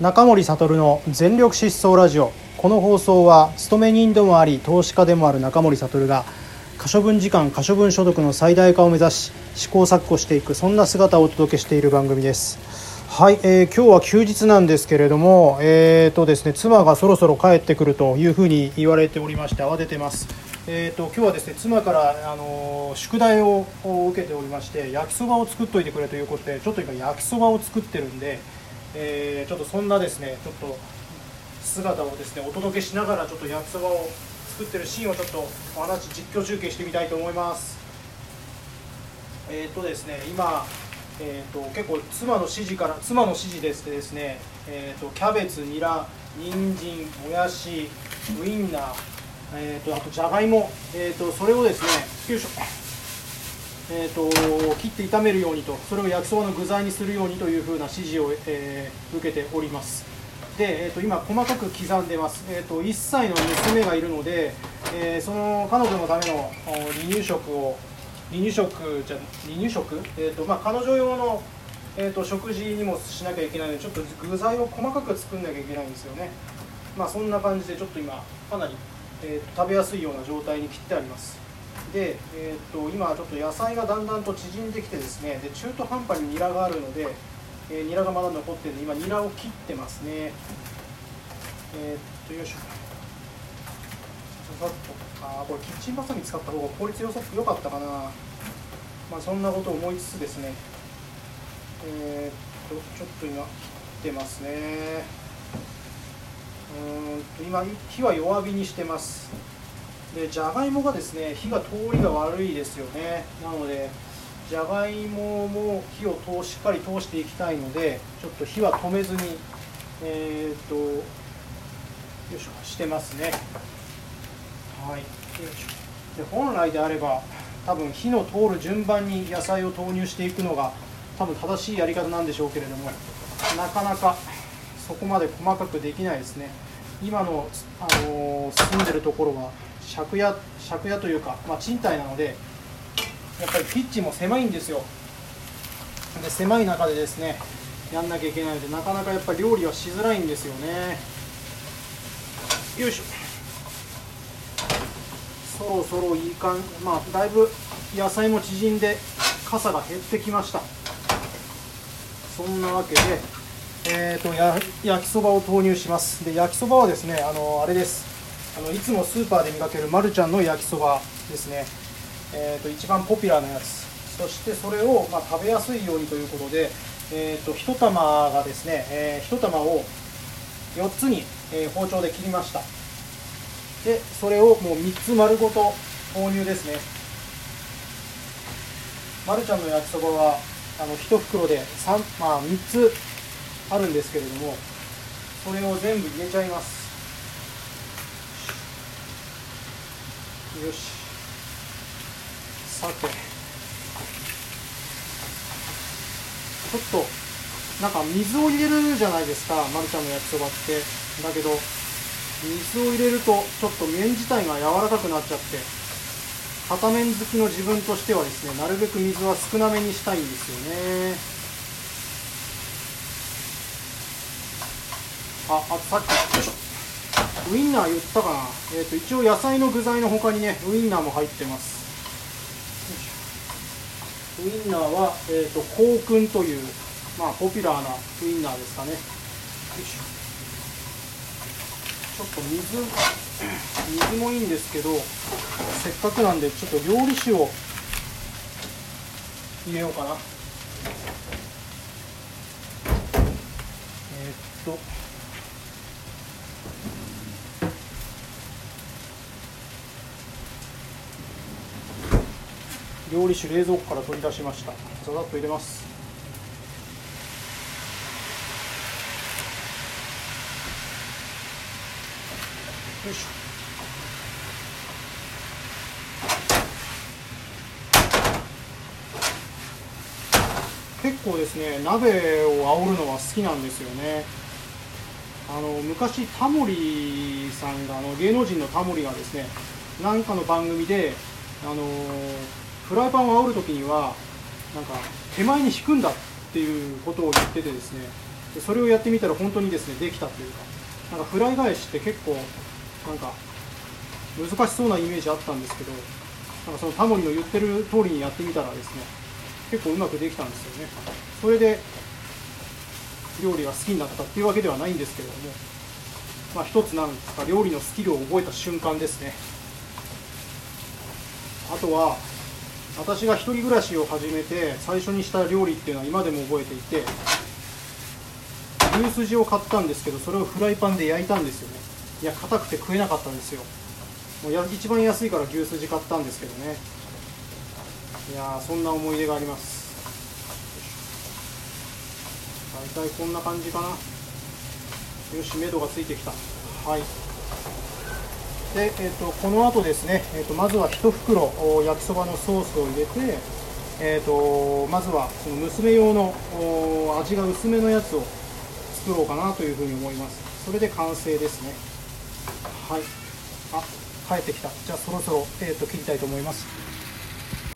中森悟の全力疾走ラジオ。この放送は勤め人でもあり投資家でもある中森悟が可処分時間可処分所得の最大化を目指し試行錯誤していくそんな姿をお届けしている番組です。はい、えー、今日は休日なんですけれども、えーとですね、妻がそろそろ帰ってくるというふうに言われておりまして慌ててます。えーと、今日はですね妻からあの宿題を受けておりまして焼きそばを作っといてくれということでちょっと今焼きそばを作ってるんで、えー、ちょっとそんなですねちょっと姿をですねお届けしながらちょっと焼きそばを作ってるシーンをちょっとお話実況中継してみたいと思います。えっ、ー、とですね今えーと、結構妻の指示から妻の指示ですでですね、えーと、とキャベツ、ニラ、人参、もやし、ウインナーえーと、あとじゃがいも、えーと、それをですねよいしょ、えーと、切って炒めるようにとそれを焼きそばの具材にするようにというふうな指示を、えー、受けております。で、えー、と今細かく刻んでます、えー、と1歳の娘がいるので、えー、その彼女のための離乳食を離乳食じゃ離乳食、えーとまあ、彼女用のえーと、食事にもしなきゃいけないのでちょっと具材を細かく作んなきゃいけないんですよね。まあそんな感じでちょっと今かなりえー、食べやすいような状態に切ってあります。で、えーと、今ちょっと野菜がだんだんと縮んできてですねで中途半端にニラがあるので、えー、ニラがまだ残ってるんで今ニラを切ってますね。えー、っとよいしょ。さっとああこれキッチンバサミ使った方が効率よよかったかな。まあそんなことを思いつつですね。えー、っとちょっと今切ってますね。うん今火は弱火にしてます。でじゃがいもがですね火が通りが悪いですよね。なのでじゃがいもも火を通しっかり通していきたいのでちょっと火は止めずにえー、っとよいしょしてますね。はい。よいしょで本来であれば多分火の通る順番に野菜を投入していくのが多分正しいやり方なんでしょうけれどもなかなかそこまで細かくできないですね。今の、あのー、住んでるところは借家借家というか、まあ、賃貸なのでやっぱりキッチンも狭いんですよ。で狭い中でですねやんなきゃいけないのでなかなかやっぱり料理はしづらいんですよね。よいしょ。そろそろいい感じまあだいぶ野菜も縮んで傘が減ってきました。そんなわけでえーと、焼きそばを投入します。で焼きそばはですねあのあれです。あのいつもスーパーで見かけるマルちゃんの焼きそばですね、えーと、一番ポピュラーなやつ。そしてそれを、まあ、食べやすいようにということで、えーと、1玉がですね、えー、1玉を4つに、えー、包丁で切りました。でそれをもう3つ丸ごと投入ですね。マルちゃんの焼きそばはあの1袋で 3,、まあ、3つあるんですけれどもそれを全部入れちゃいます。よし。さて。ちょっとなんか水を入れるじゃないですか。マルちゃんの焼きそばって。だけど水を入れるとちょっと麺自体が柔らかくなっちゃって。片面好きの自分としてはですねなるべく水は少なめにしたいんですよね。ああとさっきよいしょ。ウインナー言ったかな、えーと、一応野菜の具材の他にねウインナーも入ってます。ウインナーは、えーと、コウクンという、まあ、ポピュラーなウインナーですかね。よいしょちょっと水水もいいんですけどせっかくなんでちょっと料理酒を入れようかな。えー、っと料理酒冷蔵庫から取り出しました。ざざっと入れます。よいしょ。結構ですね鍋を煽るのは好きなんですよね。あの昔タモリさんがあの芸能人のタモリがですね何かの番組であのフライパンを煽る時にはなんか手前に引くんだっていうことを言っててですねでそれをやってみたら本当にですねできたというかなんかフライ返しって結構なんか難しそうなイメージあったんですけどなんかそのタモリの言ってる通りにやってみたらですね結構うまくできたんですよね。それで料理が好きになったっていうわけではないんですけれどもまあ一つなんですか料理のスキルを覚えた瞬間ですね。あとは私が一人暮らしを始めて最初にした料理っていうのは今でも覚えていて牛すじを買ったんですけどそれをフライパンで焼いたんですよね。いや硬くて食えなかったんですよ。もうや一番安いから牛すじ買ったんですけどね。いやーそんな思い出があります。大体こんな感じかな。よし目処がついてきた。はい。で、えーと、この後ですね、えーと、まずは1袋焼きそばのソースを入れて、えーと、まずはその娘用の味が薄めのやつを作ろうかなというふうに思います。それで完成ですね。はい。あ帰ってきた。じゃあそろそろ、えー、と切りたいと思います。